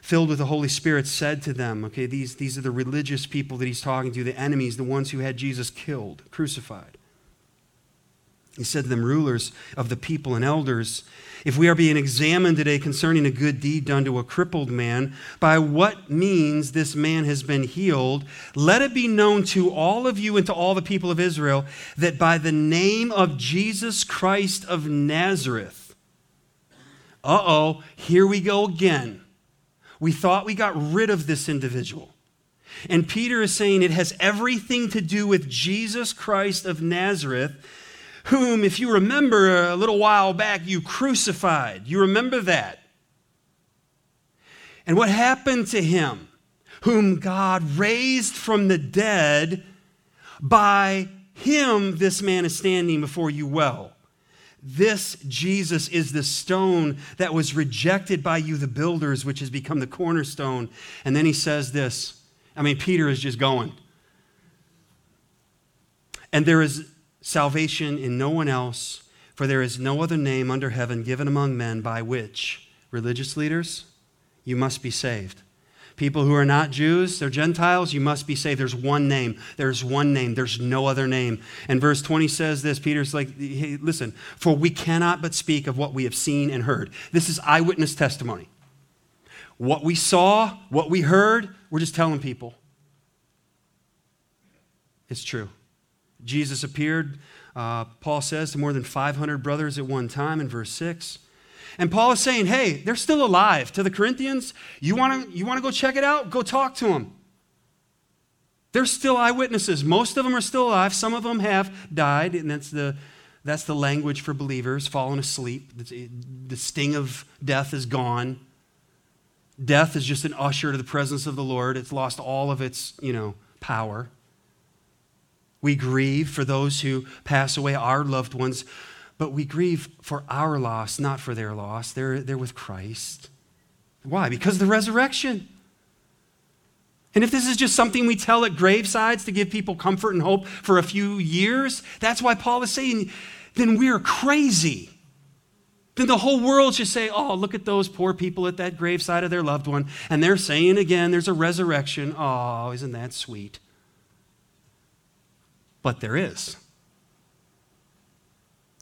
filled with the Holy Spirit, said to them, okay, these, these are the religious people that he's talking to, the enemies, the ones who had Jesus killed, crucified. He said to them, rulers of the people and elders, if we are being examined today concerning a good deed done to a crippled man, by what means this man has been healed, let it be known to all of you and to all the people of Israel that by the name of Jesus Christ of Nazareth, uh oh, here we go again. We thought we got rid of this individual. And Peter is saying it has everything to do with Jesus Christ of Nazareth, whom, if you remember a little while back, you crucified. You remember that. And what happened to him, whom God raised from the dead by him this man is standing before you well. This Jesus is the stone that was rejected by you, the builders, which has become the cornerstone. And then he says this I mean, Peter is just going. And there is salvation in no one else, for there is no other name under heaven given among men by which, religious leaders, you must be saved. People who are not Jews, they're Gentiles, you must be saved. There's one name. There's one name. There's no other name. And verse 20 says this Peter's like, hey, listen, for we cannot but speak of what we have seen and heard. This is eyewitness testimony. What we saw, what we heard, we're just telling people. It's true. Jesus appeared, uh, Paul says, to more than 500 brothers at one time in verse 6. And Paul is saying, hey, they're still alive. To the Corinthians, you want to you wanna go check it out? Go talk to them. They're still eyewitnesses. Most of them are still alive. Some of them have died, and that's the, that's the language for believers, fallen asleep. The sting of death is gone. Death is just an usher to the presence of the Lord. It's lost all of its, you know, power. We grieve for those who pass away, our loved ones but we grieve for our loss, not for their loss. They're, they're with Christ. Why? Because of the resurrection. And if this is just something we tell at gravesides to give people comfort and hope for a few years, that's why Paul is saying, then we're crazy. Then the whole world should say, oh, look at those poor people at that graveside of their loved one. And they're saying again, there's a resurrection. Oh, isn't that sweet? But there is.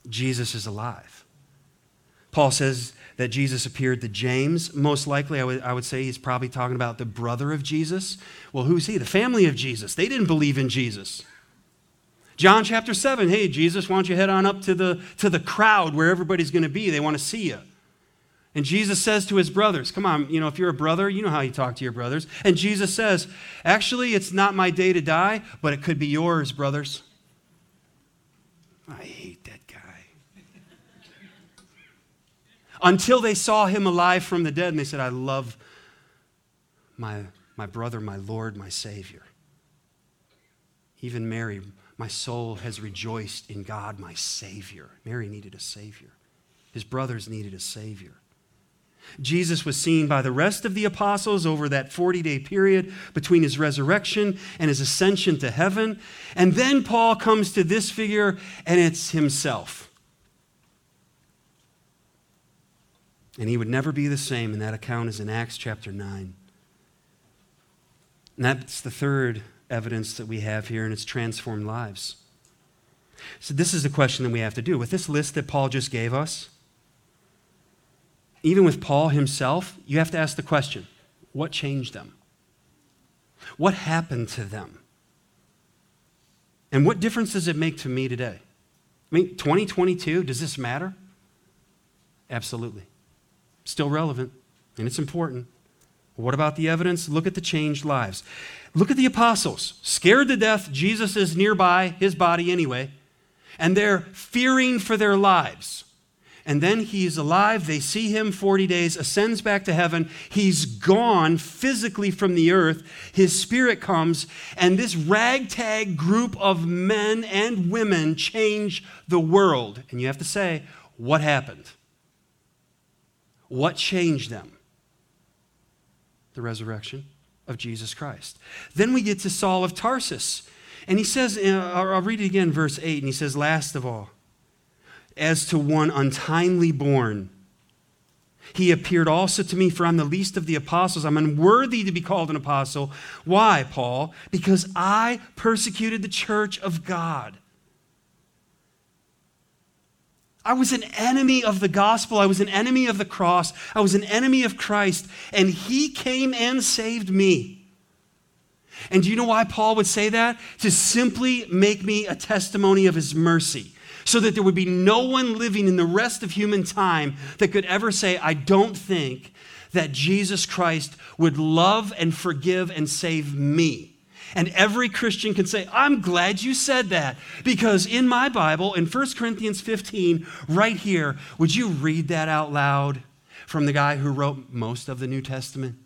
Jesus is alive. Paul says that Jesus appeared to James. Most likely, I would, I would say he's probably talking about the brother of Jesus. Well, who's he? The family of Jesus. They didn't believe in Jesus. John chapter 7, hey, Jesus, why don't you head on up to the, to the crowd where everybody's going to be? They want to see you. And Jesus says to his brothers, Come on, you know, if you're a brother, you know how you talk to your brothers. And Jesus says, Actually, it's not my day to die, but it could be yours, brothers. I until they saw him alive from the dead and they said, I love my, my brother, my Lord, my Savior. Even Mary, my soul has rejoiced in God, my Savior. Mary needed a Savior. His brothers needed a Savior. Jesus was seen by the rest of the apostles over that 40 day period between his resurrection and his ascension to heaven. And then Paul comes to this figure, and it's himself. And he would never be the same, and that account is in Acts chapter 9. And that's the third evidence that we have here, and it's transformed lives. So, this is the question that we have to do. With this list that Paul just gave us, even with Paul himself, you have to ask the question what changed them? What happened to them? And what difference does it make to me today? I mean, 2022, does this matter? Absolutely still relevant, and it's important. What about the evidence? Look at the changed lives. Look at the apostles. Scared to death, Jesus is nearby, his body anyway, and they're fearing for their lives. And then he's alive. They see him 40 days, ascends back to heaven. He's gone physically from the earth. His spirit comes, and this ragtag group of men and women change the world. And you have to say, what happened? What changed them? The resurrection of Jesus Christ. Then we get to Saul of Tarsus. And he says, uh, I'll read it again, verse 8, and he says, Last of all, as to one untimely born, he appeared also to me, for I'm the least of the apostles. I'm unworthy to be called an apostle. Why, Paul? Because I persecuted the church of God. I was an enemy of the gospel. I was an enemy of the cross. I was an enemy of Christ. And he came and saved me. And do you know why Paul would say that? To simply make me a testimony of his mercy. So that there would be no one living in the rest of human time that could ever say, I don't think that Jesus Christ would love and forgive and save me. And every Christian can say, I'm glad you said that. Because in my Bible, in 1 Corinthians 15, right here, would you read that out loud from the guy who wrote most of the New Testament?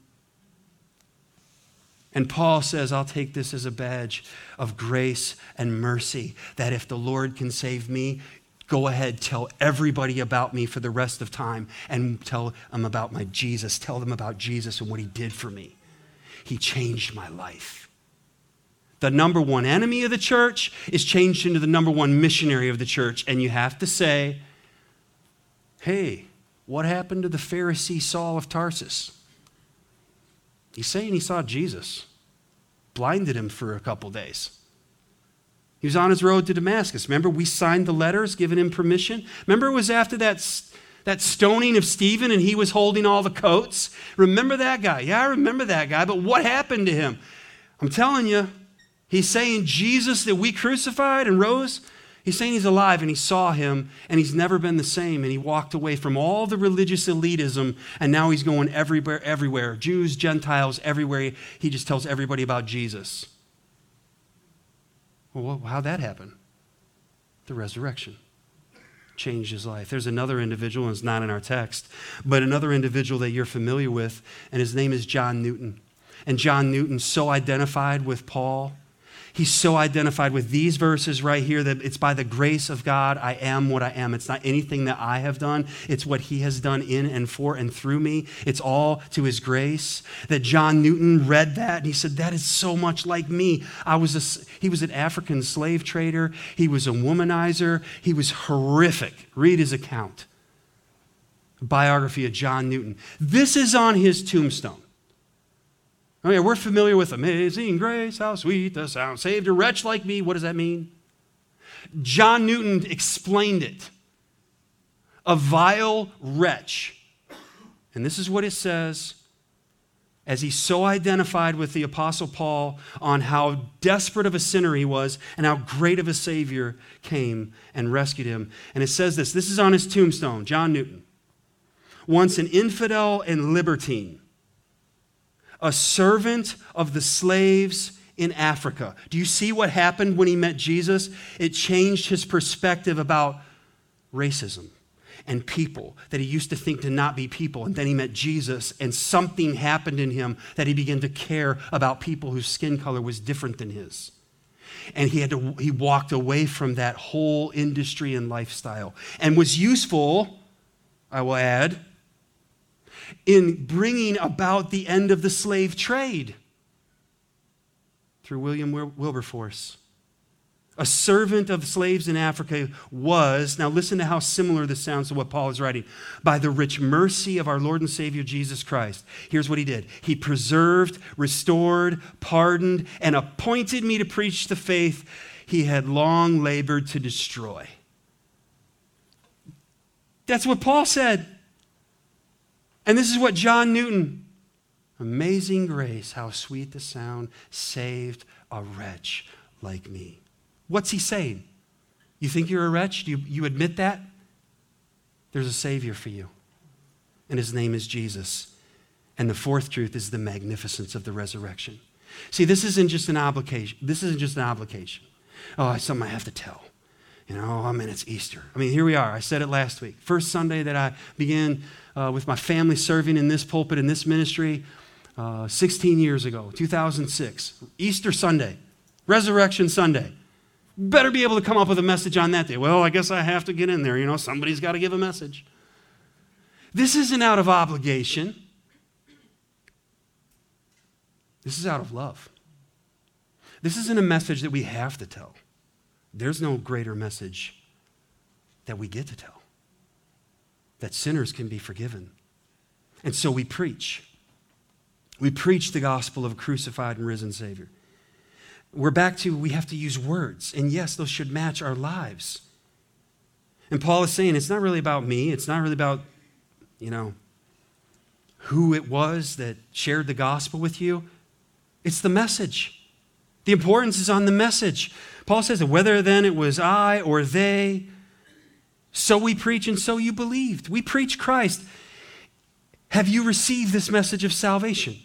And Paul says, I'll take this as a badge of grace and mercy that if the Lord can save me, go ahead, tell everybody about me for the rest of time and tell them about my Jesus. Tell them about Jesus and what he did for me. He changed my life. The number one enemy of the church is changed into the number one missionary of the church. And you have to say, hey, what happened to the Pharisee Saul of Tarsus? He's saying he saw Jesus, blinded him for a couple days. He was on his road to Damascus. Remember, we signed the letters giving him permission? Remember, it was after that, that stoning of Stephen and he was holding all the coats? Remember that guy? Yeah, I remember that guy, but what happened to him? I'm telling you, he's saying Jesus that we crucified and rose, He's saying he's alive and he saw him and he's never been the same. And he walked away from all the religious elitism and now he's going everywhere, everywhere. Jews, Gentiles, everywhere. He just tells everybody about Jesus. Well, how'd that happen? The resurrection changed his life. There's another individual, and it's not in our text, but another individual that you're familiar with, and his name is John Newton. And John Newton so identified with Paul He's so identified with these verses right here that it's by the grace of God I am what I am. It's not anything that I have done, it's what He has done in and for and through me. It's all to His grace. That John Newton read that and he said, That is so much like me. I was a, he was an African slave trader, he was a womanizer, he was horrific. Read his account. Biography of John Newton. This is on his tombstone. Oh, yeah, we're familiar with amazing grace, how sweet the sound. Saved a wretch like me. What does that mean? John Newton explained it. A vile wretch. And this is what it says as he so identified with the Apostle Paul on how desperate of a sinner he was and how great of a Savior came and rescued him. And it says this this is on his tombstone, John Newton. Once an infidel and libertine a servant of the slaves in Africa. Do you see what happened when he met Jesus? It changed his perspective about racism and people that he used to think to not be people. And then he met Jesus, and something happened in him that he began to care about people whose skin color was different than his. And he, had to, he walked away from that whole industry and lifestyle and was useful, I will add, in bringing about the end of the slave trade through William Wilberforce. A servant of slaves in Africa was, now listen to how similar this sounds to what Paul is writing, by the rich mercy of our Lord and Savior Jesus Christ. Here's what he did He preserved, restored, pardoned, and appointed me to preach the faith he had long labored to destroy. That's what Paul said. And this is what John Newton, amazing grace, how sweet the sound, saved a wretch like me. What's he saying? You think you're a wretch? Do you, you admit that? There's a Savior for you, and his name is Jesus. And the fourth truth is the magnificence of the resurrection. See, this isn't just an obligation. This isn't just an obligation. Oh, it's something I have to tell. You know, I mean, it's Easter. I mean, here we are. I said it last week. First Sunday that I began uh, with my family serving in this pulpit, in this ministry, uh, 16 years ago, 2006. Easter Sunday, Resurrection Sunday. Better be able to come up with a message on that day. Well, I guess I have to get in there. You know, somebody's got to give a message. This isn't out of obligation, this is out of love. This isn't a message that we have to tell. There's no greater message that we get to tell that sinners can be forgiven. And so we preach. We preach the gospel of a crucified and risen Savior. We're back to we have to use words. And yes, those should match our lives. And Paul is saying it's not really about me. It's not really about, you know, who it was that shared the gospel with you. It's the message. The importance is on the message. Paul says that whether then it was I or they, so we preach and so you believed. We preach Christ. Have you received this message of salvation?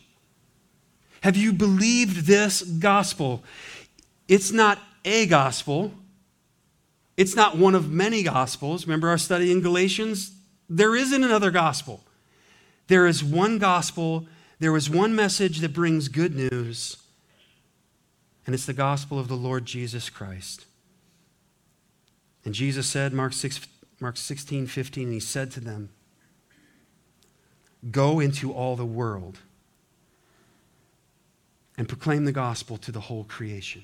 Have you believed this gospel? It's not a gospel. It's not one of many gospels. Remember our study in Galatians? There isn't another gospel. There is one gospel there is one message that brings good news, and it's the gospel of the Lord Jesus Christ. And Jesus said, Mark, 6, Mark 16, 15, and he said to them, Go into all the world and proclaim the gospel to the whole creation.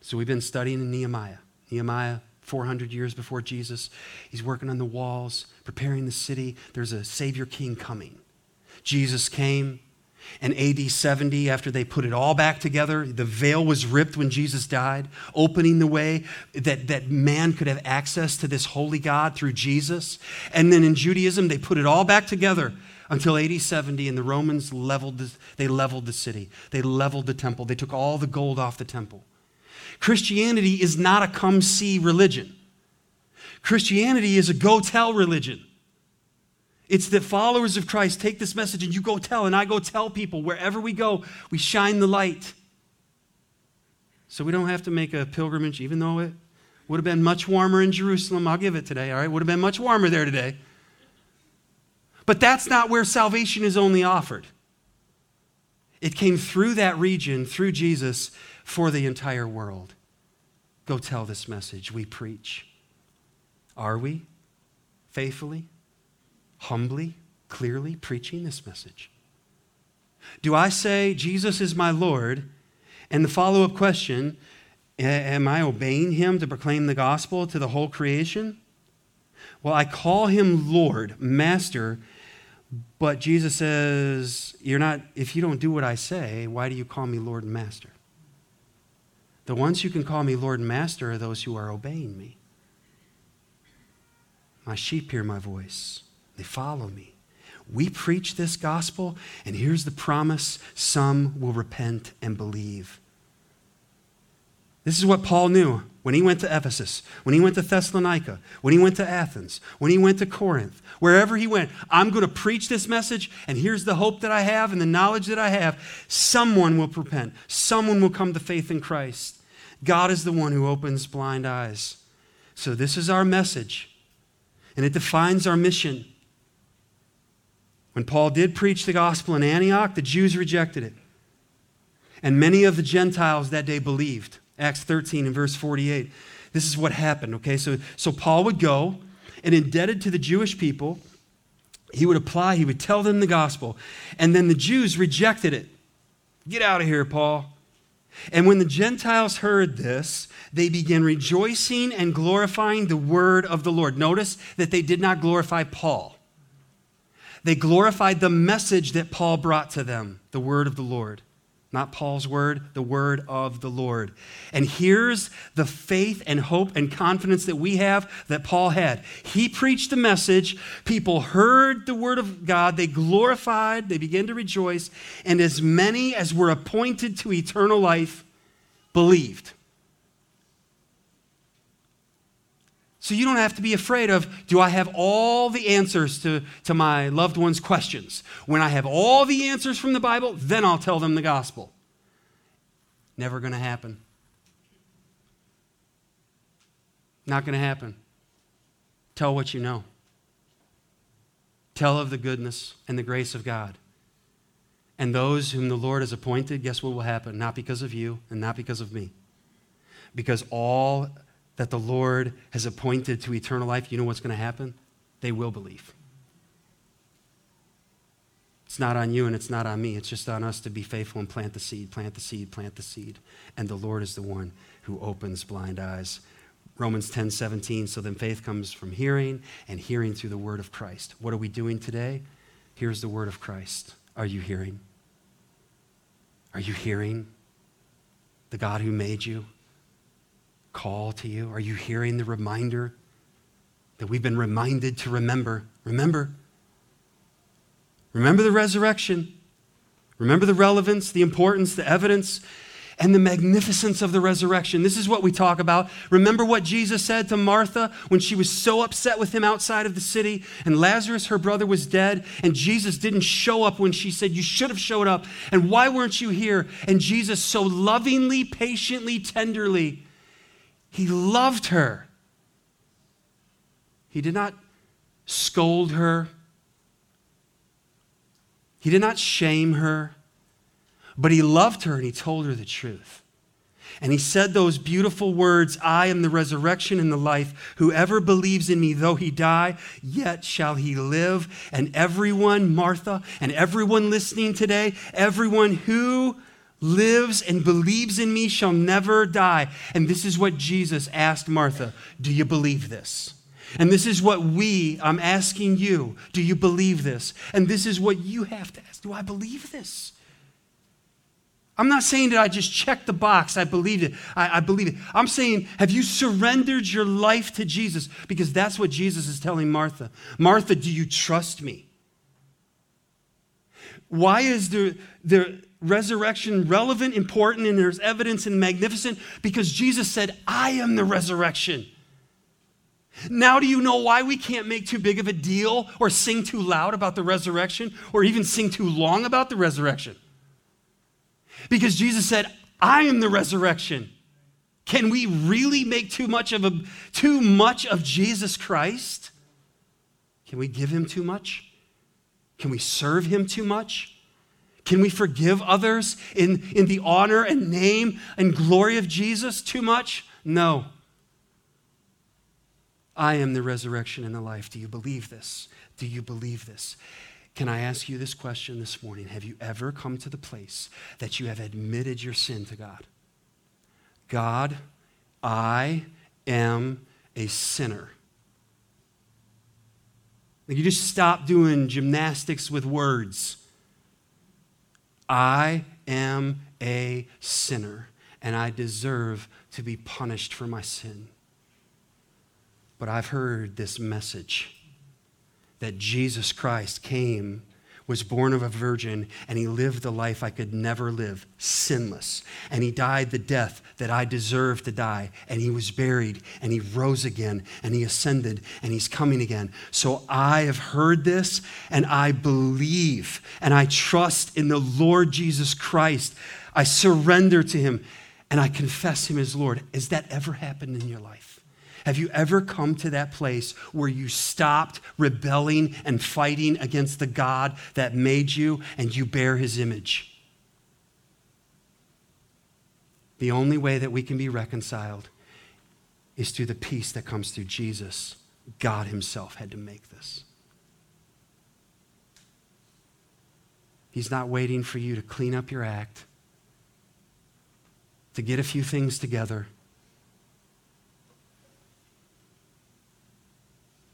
So we've been studying in Nehemiah. Nehemiah, 400 years before Jesus. He's working on the walls, preparing the city. There's a Savior King coming. Jesus came. And AD 70, after they put it all back together, the veil was ripped when Jesus died, opening the way that, that man could have access to this holy God through Jesus. And then in Judaism, they put it all back together until AD 70, and the Romans leveled the, they leveled the city. They leveled the temple. They took all the gold off the temple. Christianity is not a come see religion. Christianity is a go tell religion. It's the followers of Christ take this message and you go tell, and I go tell people wherever we go, we shine the light. So we don't have to make a pilgrimage, even though it would have been much warmer in Jerusalem. I'll give it today, all right? Would have been much warmer there today. But that's not where salvation is only offered. It came through that region, through Jesus, for the entire world. Go tell this message. We preach. Are we faithfully, humbly, clearly preaching this message? Do I say, Jesus is my Lord? And the follow up question, am I obeying him to proclaim the gospel to the whole creation? Well, I call him Lord, Master, but Jesus says, You're not, if you don't do what I say, why do you call me Lord and Master? The ones who can call me Lord and Master are those who are obeying me. My sheep hear my voice, they follow me. We preach this gospel, and here's the promise some will repent and believe. This is what Paul knew when he went to Ephesus, when he went to Thessalonica, when he went to Athens, when he went to Corinth, wherever he went. I'm going to preach this message, and here's the hope that I have and the knowledge that I have. Someone will repent, someone will come to faith in Christ. God is the one who opens blind eyes. So, this is our message, and it defines our mission. When Paul did preach the gospel in Antioch, the Jews rejected it. And many of the Gentiles that day believed. Acts 13 and verse 48. This is what happened, okay? So, so Paul would go, and indebted to the Jewish people, he would apply, he would tell them the gospel. And then the Jews rejected it. Get out of here, Paul. And when the Gentiles heard this, they began rejoicing and glorifying the word of the Lord. Notice that they did not glorify Paul, they glorified the message that Paul brought to them, the word of the Lord. Not Paul's word, the word of the Lord. And here's the faith and hope and confidence that we have that Paul had. He preached the message, people heard the word of God, they glorified, they began to rejoice, and as many as were appointed to eternal life believed. So you don't have to be afraid of, do I have all the answers to, to my loved one's questions? When I have all the answers from the Bible, then I'll tell them the gospel. Never going to happen. Not going to happen. Tell what you know. Tell of the goodness and the grace of God. And those whom the Lord has appointed, guess what will happen? Not because of you and not because of me. Because all that the Lord has appointed to eternal life, you know what's going to happen? They will believe. It's not on you and it's not on me. It's just on us to be faithful and plant the seed, plant the seed, plant the seed. And the Lord is the one who opens blind eyes. Romans 10 17. So then faith comes from hearing, and hearing through the word of Christ. What are we doing today? Here's the word of Christ. Are you hearing? Are you hearing the God who made you? Call to you? Are you hearing the reminder that we've been reminded to remember? Remember. Remember the resurrection. Remember the relevance, the importance, the evidence, and the magnificence of the resurrection. This is what we talk about. Remember what Jesus said to Martha when she was so upset with him outside of the city, and Lazarus, her brother, was dead, and Jesus didn't show up when she said, You should have showed up, and why weren't you here? And Jesus so lovingly, patiently, tenderly he loved her. He did not scold her. He did not shame her, but he loved her and he told her the truth. And he said those beautiful words I am the resurrection and the life. Whoever believes in me, though he die, yet shall he live. And everyone, Martha, and everyone listening today, everyone who lives and believes in me shall never die. And this is what Jesus asked Martha Do you believe this? And this is what we, I'm asking you, do you believe this? And this is what you have to ask Do I believe this? I'm not saying that I just checked the box, I believe it. I, I, believe it. I'm saying, have you surrendered your life to Jesus? Because that's what Jesus is telling Martha. Martha, do you trust me? Why is there, the resurrection relevant, important, and there's evidence and magnificent? Because Jesus said, I am the resurrection. Now, do you know why we can't make too big of a deal or sing too loud about the resurrection or even sing too long about the resurrection? Because Jesus said, I am the resurrection. Can we really make too much of a too much of Jesus Christ? Can we give him too much? Can we serve him too much? Can we forgive others in, in the honor and name and glory of Jesus too much? No. I am the resurrection and the life. Do you believe this? Do you believe this? Can I ask you this question this morning? Have you ever come to the place that you have admitted your sin to God? God, I am a sinner. Like you just stop doing gymnastics with words. I am a sinner, and I deserve to be punished for my sin. But I've heard this message that Jesus Christ came, was born of a virgin, and he lived the life I could never live, sinless. And he died the death that I deserved to die. And he was buried, and he rose again, and he ascended, and he's coming again. So I have heard this, and I believe, and I trust in the Lord Jesus Christ. I surrender to him, and I confess him as Lord. Has that ever happened in your life? Have you ever come to that place where you stopped rebelling and fighting against the God that made you and you bear his image? The only way that we can be reconciled is through the peace that comes through Jesus. God himself had to make this. He's not waiting for you to clean up your act, to get a few things together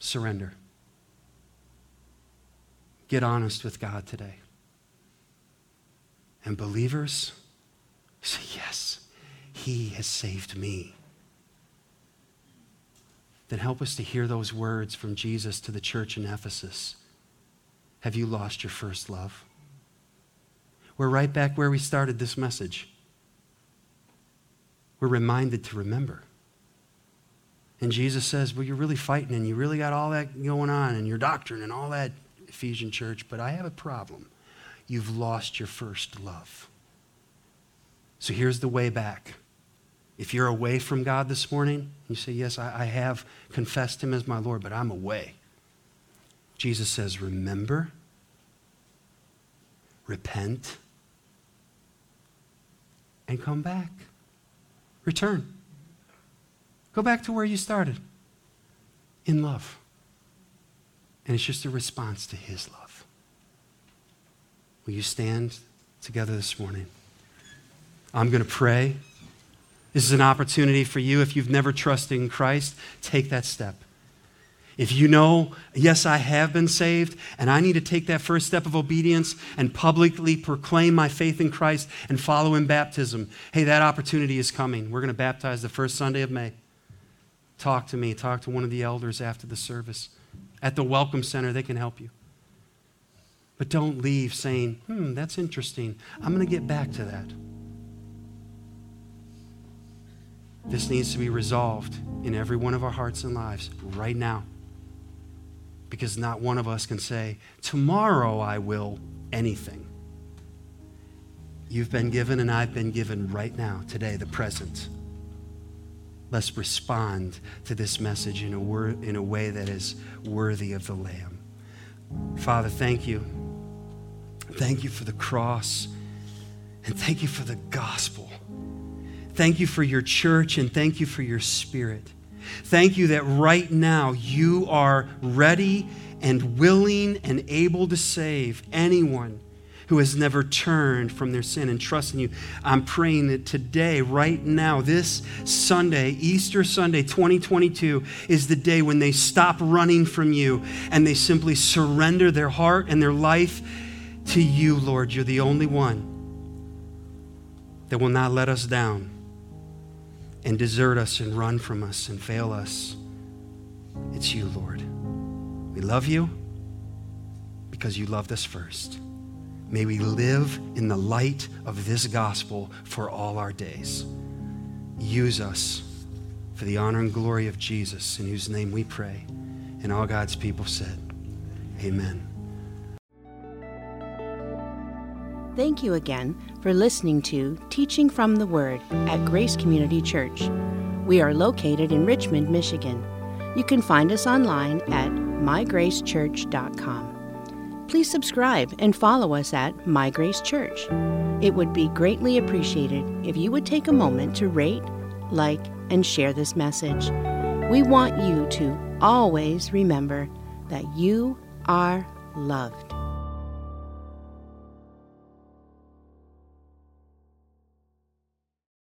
surrender. Get honest with God today. And believers, say, Yes, He has saved me. Then help us to hear those words from Jesus to the church in Ephesus. Have you lost your first love? We're right back where we started this message. We're reminded to remember. And Jesus says, Well, you're really fighting and you really got all that going on and your doctrine and all that, Ephesian church, but I have a problem. You've lost your first love. So here's the way back. If you're away from God this morning, you say, Yes, I, I have confessed Him as my Lord, but I'm away. Jesus says, Remember, repent, and come back. Return. Go back to where you started in love. And it's just a response to his love. Will you stand together this morning? I'm going to pray. This is an opportunity for you. If you've never trusted in Christ, take that step. If you know, yes, I have been saved, and I need to take that first step of obedience and publicly proclaim my faith in Christ and follow in baptism, hey, that opportunity is coming. We're going to baptize the first Sunday of May talk to me, talk to one of the elders after the service. At the Welcome Center, they can help you. But don't leave saying, hmm, that's interesting. I'm going to get back to that. This needs to be resolved in every one of our hearts and lives right now. Because not one of us can say, tomorrow I will anything. You've been given, and I've been given right now, today, the present. Let's respond to this message in a, wor- in a way that is worthy of the Lamb. Father, thank you Thank you for the cross. And thank you for the gospel. Thank you for your church and thank you for your spirit. Thank you that right now you are ready and willing and able to save anyone who has never turned from their sin and trust in you. I'm praying that today, right now, this Sunday, Easter Sunday 2022, is the day when they stop running from you and they simply surrender their heart and their life to you, Lord. You're the only one that will not let us down and desert us and run from us and fail us. It's you, Lord. We love you because you loved us first. May we live in the light of this gospel for all our days. Use us for the honor and glory of Jesus, in whose name we pray. And all God's people said, Amen. Thank you again for listening to Teaching from the Word at Grace Community Church. We are located in Richmond, Michigan. You can find us online at mygracechurch.com. Please subscribe and follow us at My Grace Church. It would be greatly appreciated if you would take a moment to rate, like, and share this message. We want you to always remember that you are loved.